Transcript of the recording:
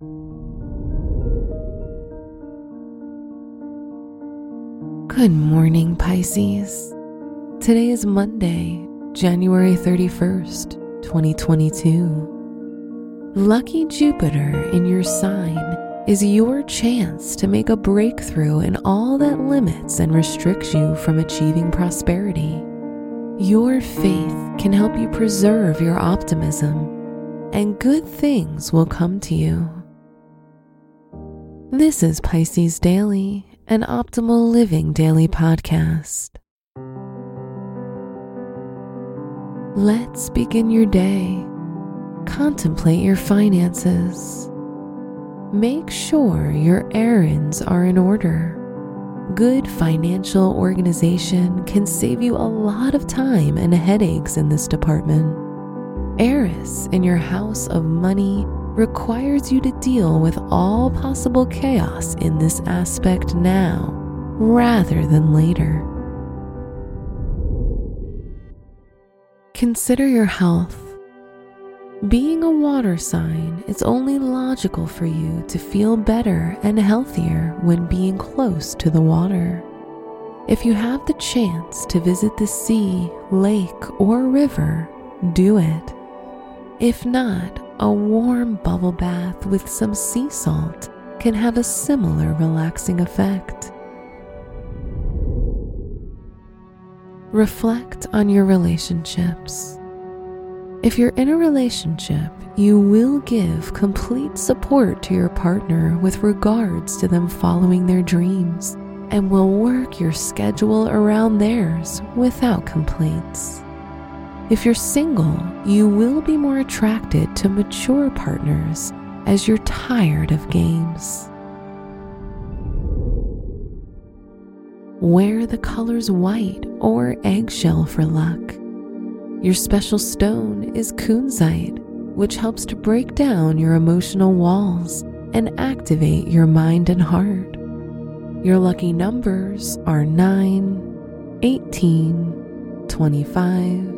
Good morning, Pisces. Today is Monday, January 31st, 2022. Lucky Jupiter in your sign is your chance to make a breakthrough in all that limits and restricts you from achieving prosperity. Your faith can help you preserve your optimism, and good things will come to you. This is Pisces Daily an Optimal Living Daily podcast. Let's begin your day. Contemplate your finances. Make sure your errands are in order. Good financial organization can save you a lot of time and headaches in this department. Eris in your house of money requires you to deal with all possible chaos in this aspect now rather than later. Consider your health. Being a water sign, it's only logical for you to feel better and healthier when being close to the water. If you have the chance to visit the sea, lake, or river, do it. If not, a warm bubble bath with some sea salt can have a similar relaxing effect. Reflect on your relationships. If you're in a relationship, you will give complete support to your partner with regards to them following their dreams and will work your schedule around theirs without complaints. If you're single, you will be more attracted to mature partners as you're tired of games. Wear the colors white or eggshell for luck. Your special stone is kunzite, which helps to break down your emotional walls and activate your mind and heart. Your lucky numbers are 9, 18, 25,